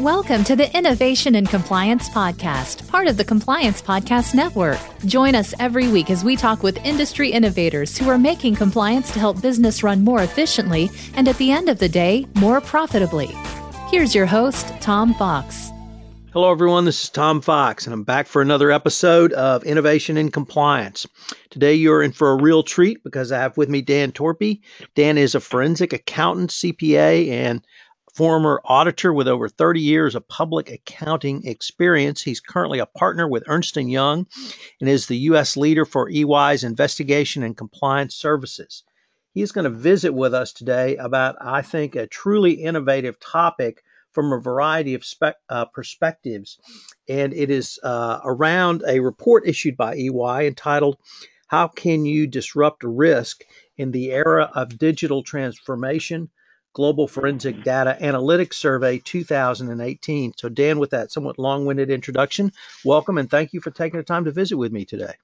Welcome to the Innovation and Compliance Podcast, part of the Compliance Podcast Network. Join us every week as we talk with industry innovators who are making compliance to help business run more efficiently and at the end of the day, more profitably. Here's your host, Tom Fox. Hello, everyone. This is Tom Fox, and I'm back for another episode of Innovation and Compliance. Today, you're in for a real treat because I have with me Dan Torpey. Dan is a forensic accountant, CPA, and former auditor with over 30 years of public accounting experience. He's currently a partner with Ernst & Young and is the U.S. leader for EY's investigation and compliance services. He's going to visit with us today about, I think, a truly innovative topic from a variety of spe- uh, perspectives. And it is uh, around a report issued by EY entitled, How Can You Disrupt Risk in the Era of Digital Transformation? Global Forensic Data Analytics Survey 2018. So, Dan, with that somewhat long winded introduction, welcome and thank you for taking the time to visit with me today.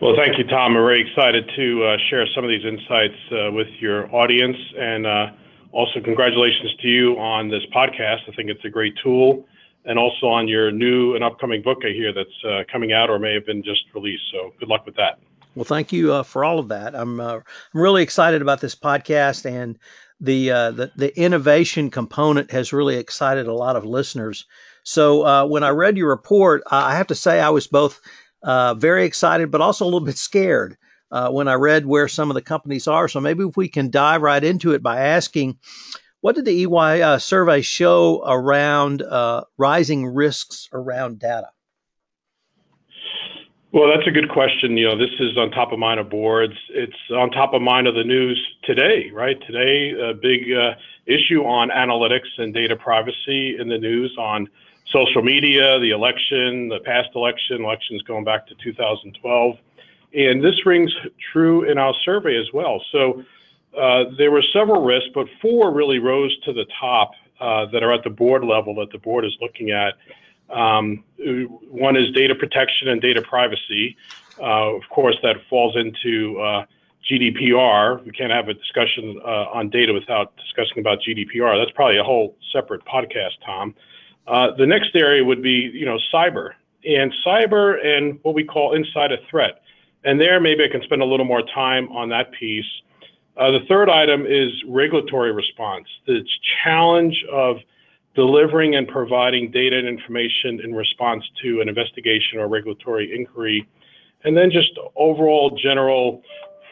Well, thank you, Tom. I'm very excited to uh, share some of these insights uh, with your audience. And uh, also, congratulations to you on this podcast. I think it's a great tool. And also on your new and upcoming book I hear that's uh, coming out or may have been just released. So, good luck with that. Well, thank you uh, for all of that. I'm uh, I'm really excited about this podcast, and the, uh, the the innovation component has really excited a lot of listeners. So uh, when I read your report, I have to say I was both uh, very excited, but also a little bit scared uh, when I read where some of the companies are. So maybe if we can dive right into it by asking. What did the EY survey show around rising risks around data? Well, that's a good question. You know, this is on top of mind of boards. It's on top of mind of the news today, right? Today, a big uh, issue on analytics and data privacy in the news on social media, the election, the past election, elections going back to 2012. And this rings true in our survey as well. So uh, there were several risks, but four really rose to the top uh, that are at the board level that the board is looking at. Um, one is data protection and data privacy. Uh, of course, that falls into uh, GDPR. We can't have a discussion uh, on data without discussing about GDPR. That's probably a whole separate podcast, Tom. Uh, the next area would be, you know, cyber and cyber and what we call insider threat. And there, maybe I can spend a little more time on that piece. Uh, the third item is regulatory response. The challenge of delivering and providing data and information in response to an investigation or regulatory inquiry, and then just overall general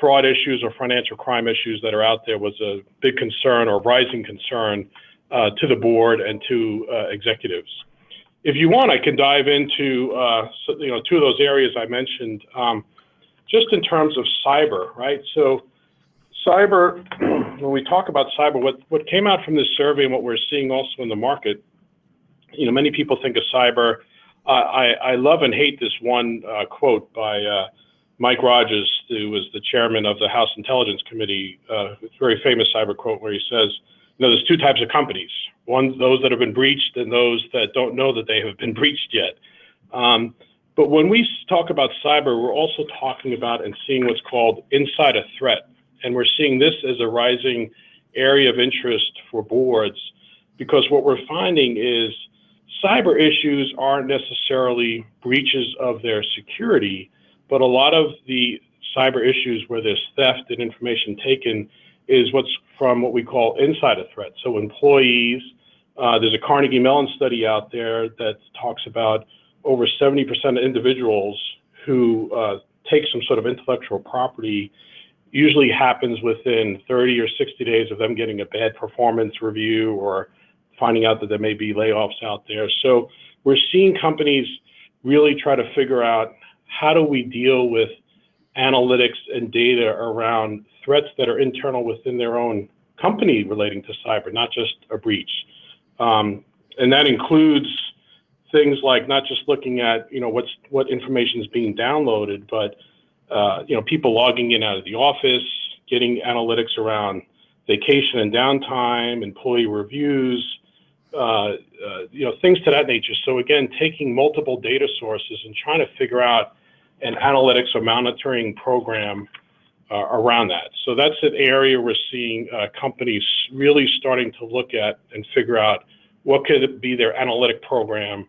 fraud issues or financial crime issues that are out there was a big concern or rising concern uh, to the board and to uh, executives. If you want, I can dive into uh, you know two of those areas I mentioned, um, just in terms of cyber, right? So cyber, when we talk about cyber, what, what came out from this survey and what we're seeing also in the market, you know, many people think of cyber. Uh, I, I love and hate this one uh, quote by uh, Mike Rogers, who was the chairman of the House Intelligence Committee. Uh, a very famous cyber quote where he says, you know, there's two types of companies. One, those that have been breached and those that don't know that they have been breached yet. Um, but when we talk about cyber, we're also talking about and seeing what's called insider threat and we're seeing this as a rising area of interest for boards because what we're finding is cyber issues aren't necessarily breaches of their security, but a lot of the cyber issues where there's theft and information taken is what's from what we call insider threats. So employees, uh, there's a Carnegie Mellon study out there that talks about over 70% of individuals who uh, take some sort of intellectual property usually happens within 30 or 60 days of them getting a bad performance review or finding out that there may be layoffs out there. So we're seeing companies really try to figure out how do we deal with analytics and data around threats that are internal within their own company relating to cyber, not just a breach. Um, and that includes things like not just looking at you know what's what information is being downloaded, but uh, you know, people logging in out of the office, getting analytics around vacation and downtime, employee reviews, uh, uh, you know, things to that nature. So again, taking multiple data sources and trying to figure out an analytics or monitoring program uh, around that. So that's an area we're seeing uh, companies really starting to look at and figure out what could be their analytic program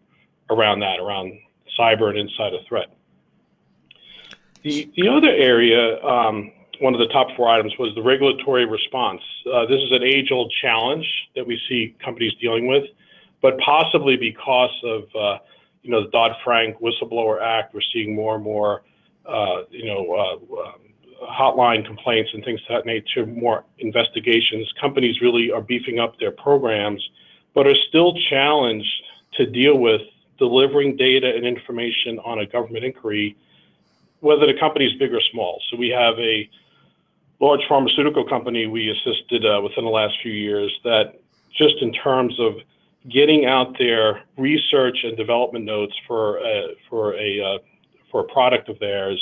around that, around cyber and insider threat. The, the other area, um, one of the top four items was the regulatory response. Uh, this is an age old challenge that we see companies dealing with, but possibly because of uh, you know the Dodd Frank Whistleblower Act, we're seeing more and more uh, you know uh, um, hotline complaints and things of that nature, more investigations. Companies really are beefing up their programs, but are still challenged to deal with delivering data and information on a government inquiry, whether the company is big or small. So we have a large pharmaceutical company we assisted uh, within the last few years that just in terms of getting out their research and development notes for a, for a uh, for a product of theirs,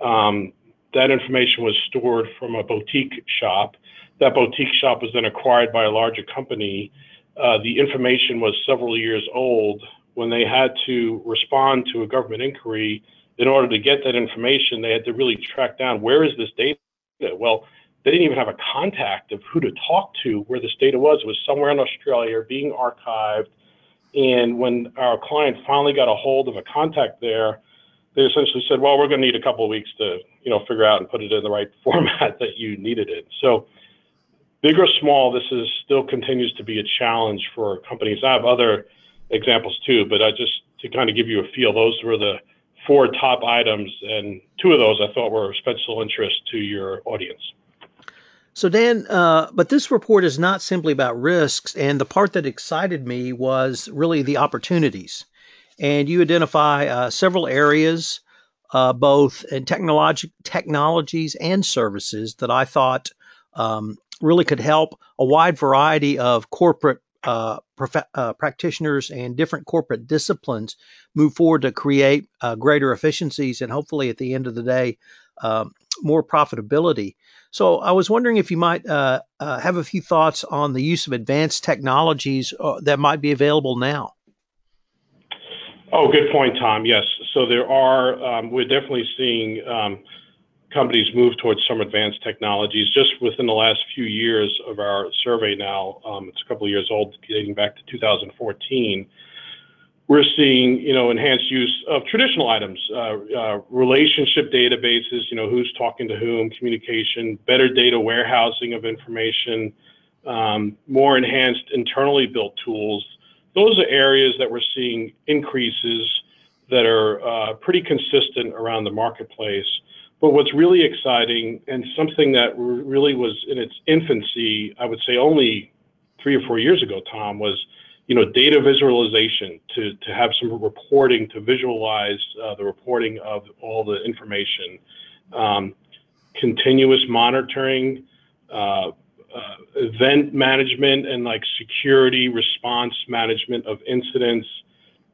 um, that information was stored from a boutique shop. That boutique shop was then acquired by a larger company. Uh, the information was several years old. When they had to respond to a government inquiry, in order to get that information, they had to really track down where is this data? Well, they didn't even have a contact of who to talk to where this data was. It was somewhere in Australia being archived. And when our client finally got a hold of a contact there, they essentially said, well, we're going to need a couple of weeks to, you know, figure out and put it in the right format that you needed it. So big or small, this is still continues to be a challenge for companies. I have other examples too, but I just to kind of give you a feel, those were the four top items, and two of those I thought were of special interest to your audience. So, Dan, uh, but this report is not simply about risks, and the part that excited me was really the opportunities and you identify uh, several areas, uh, both in technology, technologies and services that I thought um, really could help a wide variety of corporate uh, prof- uh, practitioners and different corporate disciplines move forward to create uh, greater efficiencies and hopefully at the end of the day um, more profitability. So I was wondering if you might uh, have a few thoughts on the use of advanced technologies that might be available now. Oh, good point, Tom. Yes. So there are, um, we're definitely seeing um, companies move towards some advanced technologies. Just within the last few years of our survey now, um, it's a couple of years old, dating back to 2014. We're seeing, you know, enhanced use of traditional items, uh, uh, relationship databases, you know, who's talking to whom, communication, better data warehousing of information, um, more enhanced internally built tools those are areas that we're seeing increases that are uh, pretty consistent around the marketplace. But what's really exciting and something that really was in its infancy, I would say only three or four years ago, Tom, was you know data visualization to to have some reporting to visualize uh, the reporting of all the information, um, continuous monitoring, uh, uh, event management and like security response management of incidents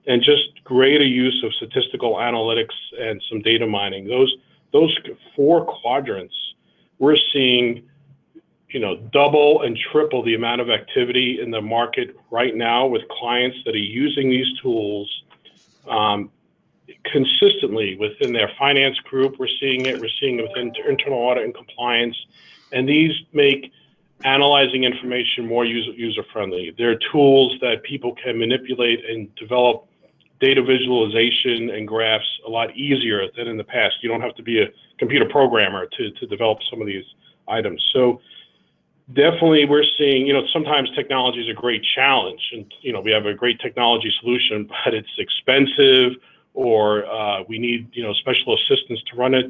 and just greater use of statistical analytics and some data mining. Those those four quadrants we're seeing you know double and triple the amount of activity in the market right now with clients that are using these tools um, consistently within their finance group. We're seeing it. We're seeing it within internal audit and compliance. And these make analyzing information more user, user friendly. There are tools that people can manipulate and develop data visualization and graphs a lot easier than in the past. You don't have to be a computer programmer to, to develop some of these items. So definitely we're seeing, you know, sometimes technology is a great challenge and, you know, we have a great technology solution, but it's expensive or uh, we need, you know, special assistance to run it.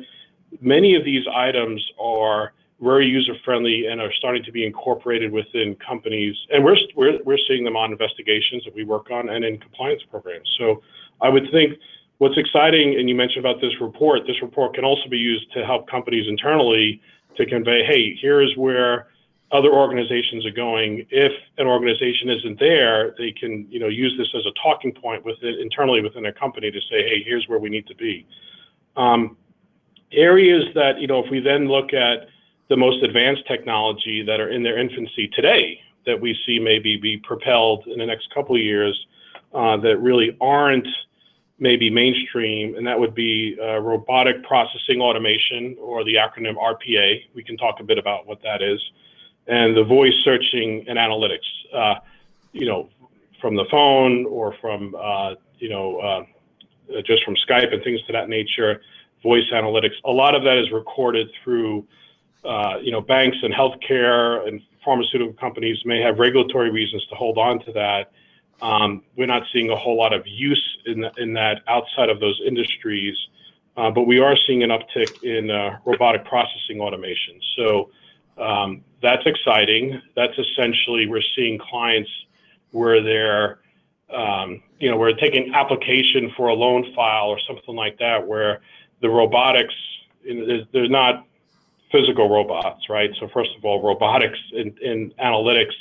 Many of these items are very user friendly and are starting to be incorporated within companies. And we're, we're, we're seeing them on investigations that we work on and in compliance programs. So I would think what's exciting, and you mentioned about this report, this report can also be used to help companies internally to convey, hey, here's where other organizations are going. If an organization isn't there, they can you know use this as a talking point within internally within their company to say, hey, here's where we need to be. Um, areas that you know, if we then look at the most advanced technology that are in their infancy today that we see maybe be propelled in the next couple of years uh, that really aren't maybe mainstream, and that would be uh, robotic processing automation, or the acronym RPA. We can talk a bit about what that is, and the voice searching and analytics. Uh, you know, from the phone or from uh, you know uh, just from Skype and things to that nature, voice analytics. A lot of that is recorded through uh, you know banks and healthcare and pharmaceutical companies may have regulatory reasons to hold on to that. Um, we're not seeing a whole lot of use in, the, in that outside of those industries, uh, but we are seeing an uptick in uh, robotic processing automation. So um, that's exciting. That's essentially we're seeing clients where they're um, you know we're taking application for a loan file or something like that where the robotics there's not physical robots, right? So first of all, robotics in, in analytics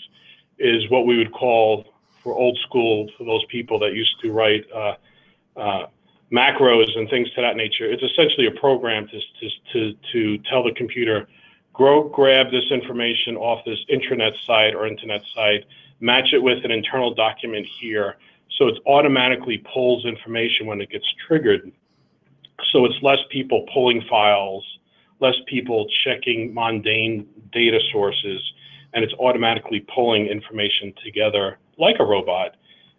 is what we would call for old school for those people that used to write uh, uh, macros and things to that nature. It's essentially a program to, to, to, to tell the computer, go grab this information off this intranet site or internet site, match it with an internal document here. So it automatically pulls information when it gets triggered. So it's less people pulling files less people checking mundane data sources, and it's automatically pulling information together like a robot.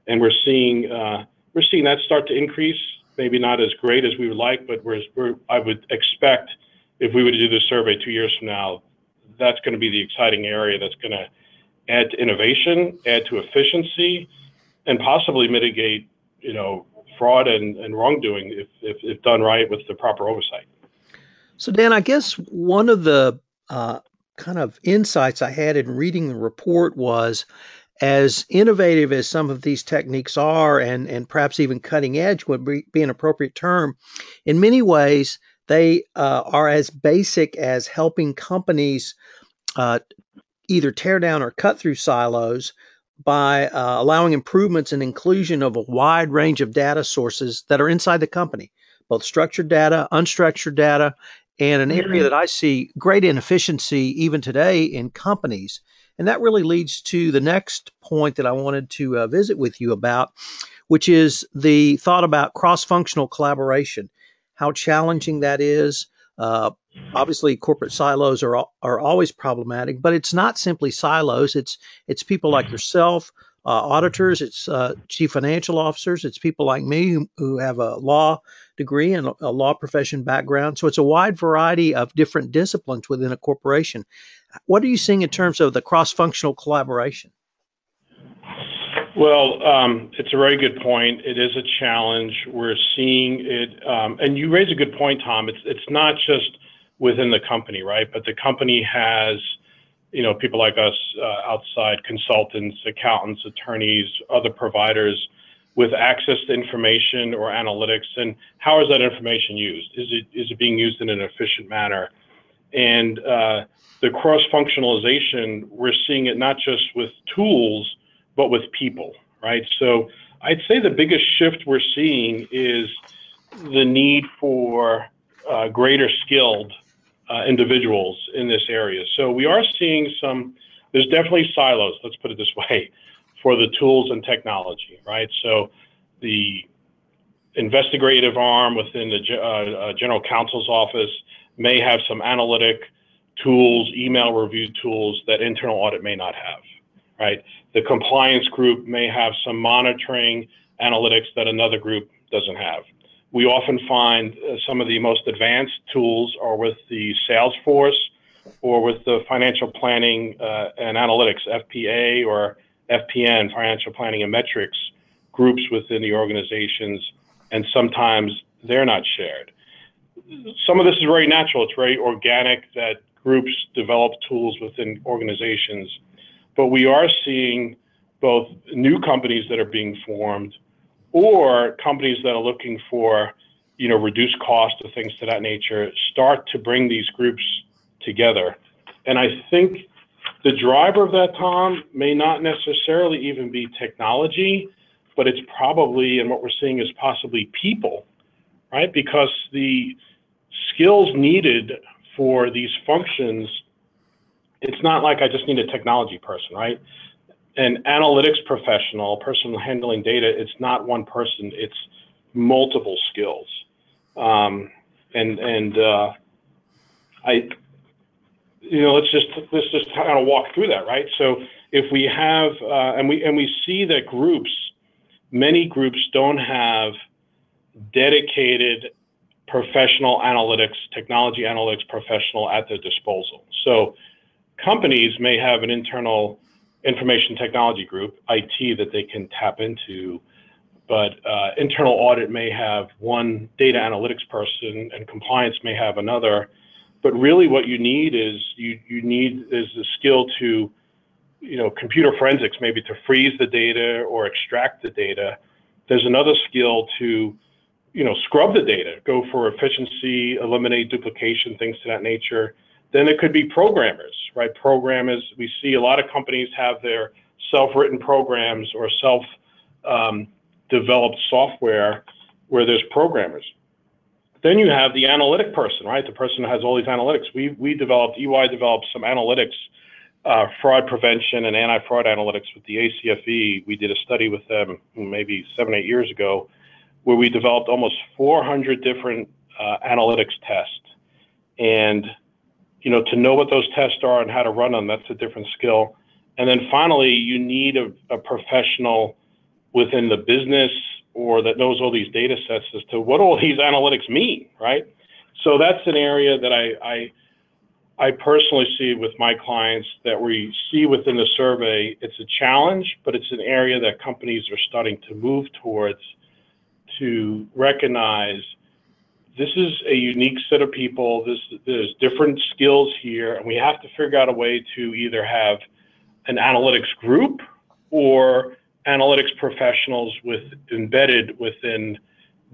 And we're seeing uh, we're seeing that start to increase. Maybe not as great as we would like, but we're, we're, I would expect if we were to do this survey two years from now, that's going to be the exciting area that's going to add to innovation, add to efficiency, and possibly mitigate, you know, fraud and, and wrongdoing if, if, if done right with the proper oversight. So, Dan, I guess one of the uh, kind of insights I had in reading the report was as innovative as some of these techniques are, and, and perhaps even cutting edge would be, be an appropriate term, in many ways, they uh, are as basic as helping companies uh, either tear down or cut through silos by uh, allowing improvements and inclusion of a wide range of data sources that are inside the company, both structured data, unstructured data, and an area mm-hmm. that I see great inefficiency even today in companies. And that really leads to the next point that I wanted to uh, visit with you about, which is the thought about cross functional collaboration, how challenging that is. Uh, obviously, corporate silos are, are always problematic, but it's not simply silos. It's, it's people like mm-hmm. yourself, auditors, it's uh, chief financial officers, it's people like me who, who have a law degree and a law profession background. So it's a wide variety of different disciplines within a corporation. What are you seeing in terms of the cross functional collaboration? Well, um, it's a very good point. It is a challenge. We're seeing it, um, and you raise a good point, Tom. It's it's not just within the company, right? But the company has, you know, people like us, uh, outside consultants, accountants, attorneys, other providers with access to information or analytics, and how is that information used? Is it is it being used in an efficient manner? And uh, the cross functionalization, we're seeing it not just with tools, but with people, right? So I'd say the biggest shift we're seeing is the need for uh, greater skilled individuals in this area. So we are seeing some. There's definitely silos. Let's put it this way for the tools and technology, right? So the investigative arm within the uh, uh, general counsel's office may have some analytic tools, email review tools that internal audit may not have, right? The compliance group may have some monitoring analytics that another group doesn't have. We often find uh, some of the most advanced tools are with the Salesforce or with the financial planning uh, and analytics, FPA or FPN, financial planning and metrics, groups within the organizations, and sometimes they're not shared. Some of this is very natural, it's very organic that groups develop tools within organizations. But we are seeing both new companies that are being formed or companies that are looking for you know reduced cost or things to that nature start to bring these groups together and i think the driver of that, Tom, may not necessarily even be technology, but it's probably, and what we're seeing is possibly people, right? Because the skills needed for these functions, it's not like I just need a technology person, right? An analytics professional, person handling data, it's not one person, it's multiple skills. Um, and and uh, I you know, let's just let's just kind of walk through that, right? So if we have, uh, and we and we see that groups, many groups don't have dedicated professional analytics, technology analytics professional at their disposal. So companies may have an internal information technology group, IT, that they can tap into, but uh, internal audit may have one data analytics person and compliance may have another. But really what you need is you, you need is the skill to, you know, computer forensics, maybe to freeze the data or extract the data. There's another skill to you know, scrub the data, go for efficiency, eliminate duplication, things to that nature. Then it could be programmers, right? Programmers, we see a lot of companies have their self-written programs or self-developed um, software where there's programmers. Then you have the analytic person, right? The person who has all these analytics. We we developed EY developed some analytics, uh, fraud prevention and anti-fraud analytics with the ACFE. We did a study with them maybe seven eight years ago where we developed almost 400 different uh, analytics tests. And, you know, to know what those tests are and how to run them, that's a different skill. And then finally, you need a, a professional within the business or that knows all these data sets as to what all these analytics mean, right? So that's an area that I, I I personally see with my clients that we see within the survey, it's a challenge, but it's an area that companies are starting to move towards to recognize this is a unique set of people. This, there's different skills here, and we have to figure out a way to either have an analytics group or analytics professionals with embedded within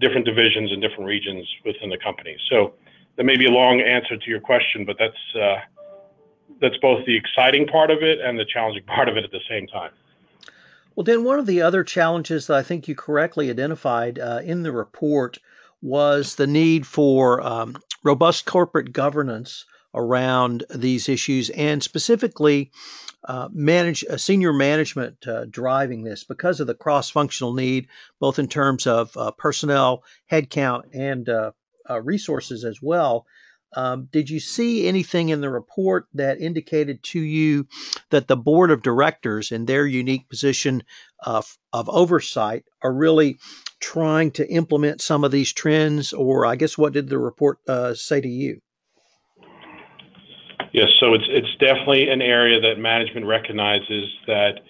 different divisions and different regions within the company. So that may be a long answer to your question, but that's uh, that's both the exciting part of it and the challenging part of it at the same time. Well, Dan, one of the other challenges that I think you correctly identified uh, in the report was the need for um, robust corporate governance around these issues and specifically uh, manage uh, senior management uh, driving this because of the cross-functional need both in terms of uh, personnel headcount and uh, uh, resources as well. Um, did you see anything in the report that indicated to you that the board of directors, in their unique position of, of oversight, are really trying to implement some of these trends? Or, I guess, what did the report uh, say to you? Yes, so it's it's definitely an area that management recognizes that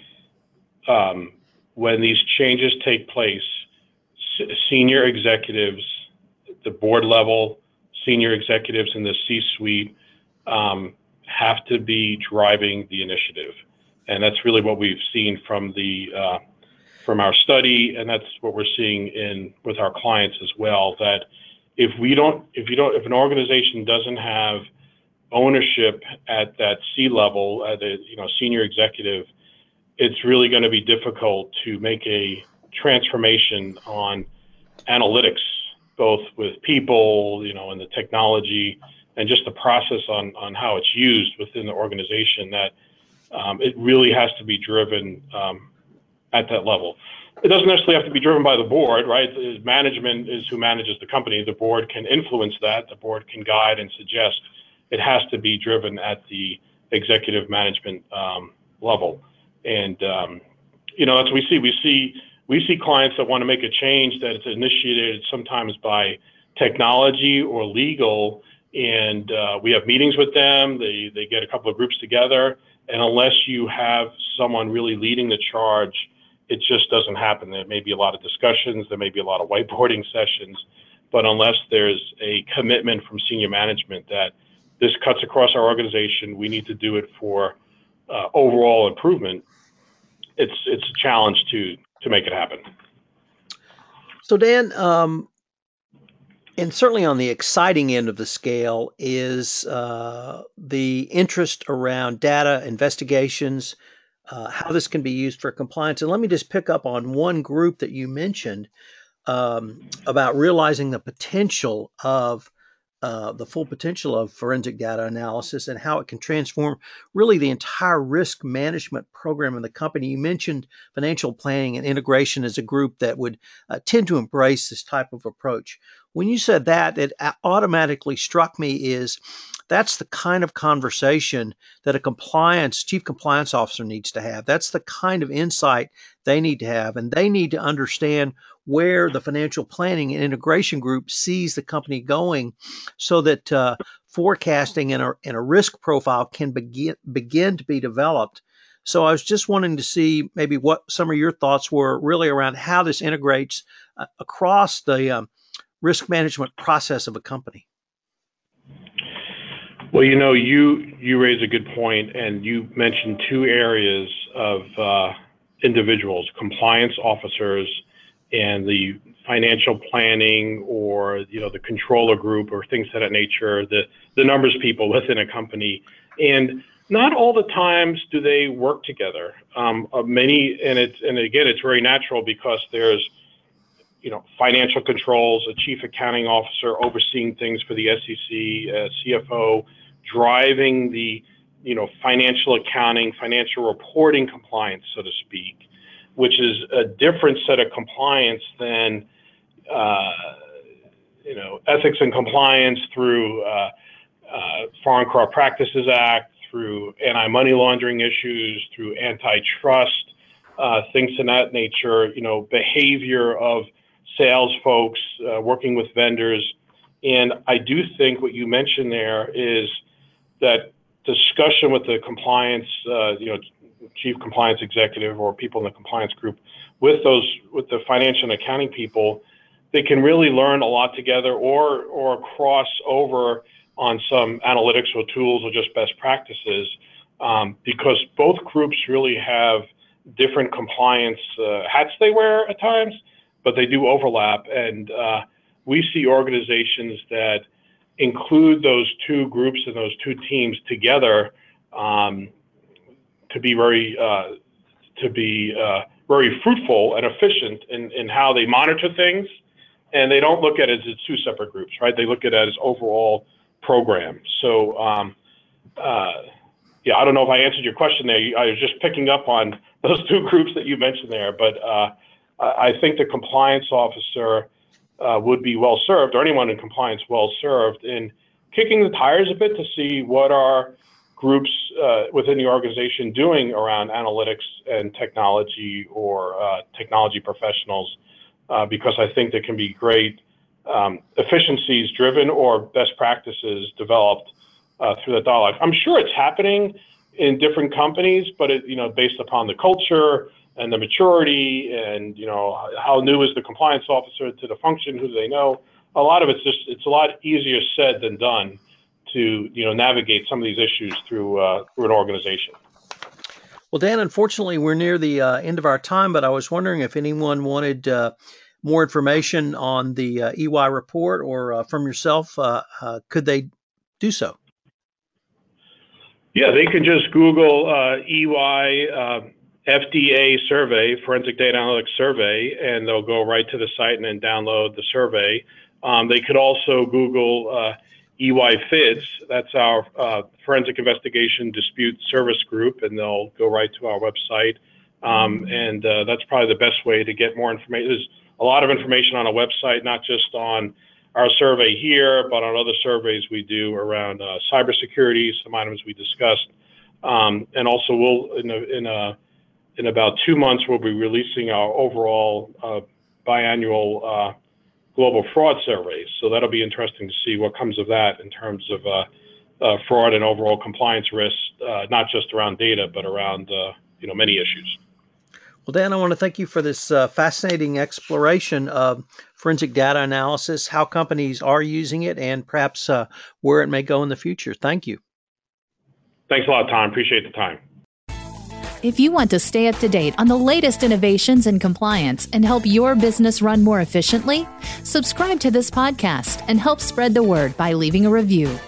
um, when these changes take place, senior executives, the board level, senior executives in the C-suite um, have to be driving the initiative, and that's really what we've seen from the uh, from our study, and that's what we're seeing in with our clients as well. That if we don't, if you don't, if an organization doesn't have ownership at that C level, at a you know senior executive, it's really going to be difficult to make a transformation on analytics both with people, you know, and the technology and just the process on, on how it's used within the organization that um, it really has to be driven um, at that level. It doesn't necessarily have to be driven by the board, right? Management is who manages the company. The board can influence that. The board can guide and suggest. It has to be driven at the executive management um, level. And, um, you know, that's what we see. We see we see clients that want to make a change that is initiated sometimes by technology or legal, and uh, we have meetings with them. They they get a couple of groups together, and unless you have someone really leading the charge, it just doesn't happen. There may be a lot of discussions, there may be a lot of whiteboarding sessions, but unless there's a commitment from senior management that this cuts across our organization, we need to do it for uh, overall improvement. It's it's a challenge to to make it happen. So, Dan, um, and certainly on the exciting end of the scale is uh, the interest around data investigations, uh, how this can be used for compliance. And let me just pick up on one group that you mentioned um, about realizing the potential of uh, the full potential of forensic data analysis and how it can transform really the entire risk management program in the company. You mentioned financial planning and integration as a group that would uh, tend to embrace this type of approach. When you said that, it automatically struck me is that's the kind of conversation that a compliance chief compliance officer needs to have. That's the kind of insight they need to have, and they need to understand where the financial planning and integration group sees the company going, so that uh, forecasting and a, and a risk profile can begin begin to be developed. So I was just wanting to see maybe what some of your thoughts were really around how this integrates uh, across the um, risk management process of a company. Well, you know, you you raise a good point, and you mentioned two areas of uh, individuals: compliance officers and the financial planning, or you know, the controller group, or things of that nature. The the numbers people within a company, and not all the times do they work together. Um, uh, many, and it's and again, it's very natural because there's you know financial controls, a chief accounting officer overseeing things for the SEC, CFO driving the you know financial accounting, financial reporting compliance, so to speak, which is a different set of compliance than uh, you know ethics and compliance through uh, uh, Foreign Corrupt Practices Act, through anti-money laundering issues, through antitrust, uh, things of that nature. You know, behavior of sales folks uh, working with vendors. And I do think what you mentioned there is that discussion with the compliance, uh, you know, chief compliance executive or people in the compliance group with those with the financial and accounting people, they can really learn a lot together or or cross over on some analytics or tools or just best practices um, because both groups really have different compliance uh, hats they wear at times, but they do overlap. And uh, we see organizations that include those two groups and those two teams together um, to be very uh, to be uh, very fruitful and efficient in, in how they monitor things. And they don't look at it as two separate groups, right? They look at it as overall program. So, um, uh, yeah, I don't know if I answered your question there. I was just picking up on those two groups that you mentioned there, but uh, I think the compliance officer uh, would be well served, or anyone in compliance well served, in kicking the tires a bit to see what are groups uh, within the organization doing around analytics and technology or uh, technology professionals, uh, because I think there can be great um, efficiencies driven or best practices developed uh, through that dialogue. I'm sure it's happening in different companies, but it, you know, based upon the culture and the maturity and you know how new is the compliance officer to the function, who do they know? A lot of it's just it's a lot easier said than done to you know navigate some of these issues through uh, through an organization. Well, Dan, unfortunately, we're near the uh, end of our time, but I was wondering if anyone wanted uh, more information on the uh, EY report or uh, from yourself, uh, uh, could they do so? Yeah, they can just Google uh, EY FDA survey, Forensic Data Analytics Survey, and they'll go right to the site and then download the survey. Um, they could also Google EY FIDS, that's our Forensic Investigation Dispute Service Group, and they'll go right to our website. Um, and that's probably the best way to get more information. There's a lot of information on a website, not just on our survey here, but on other surveys we do around uh, cybersecurity, some items we discussed. Um, and also, we'll in, a, in, a, in about two months, we'll be releasing our overall uh, biannual uh, global fraud survey. So that'll be interesting to see what comes of that in terms of uh, uh, fraud and overall compliance risks, uh, not just around data, but around you know many issues. Well, Dan, I want to thank you for this uh, fascinating exploration of forensic data analysis, how companies are using it, and perhaps uh, where it may go in the future. Thank you. Thanks a lot, Tom. Appreciate the time. If you want to stay up to date on the latest innovations in compliance and help your business run more efficiently, subscribe to this podcast and help spread the word by leaving a review.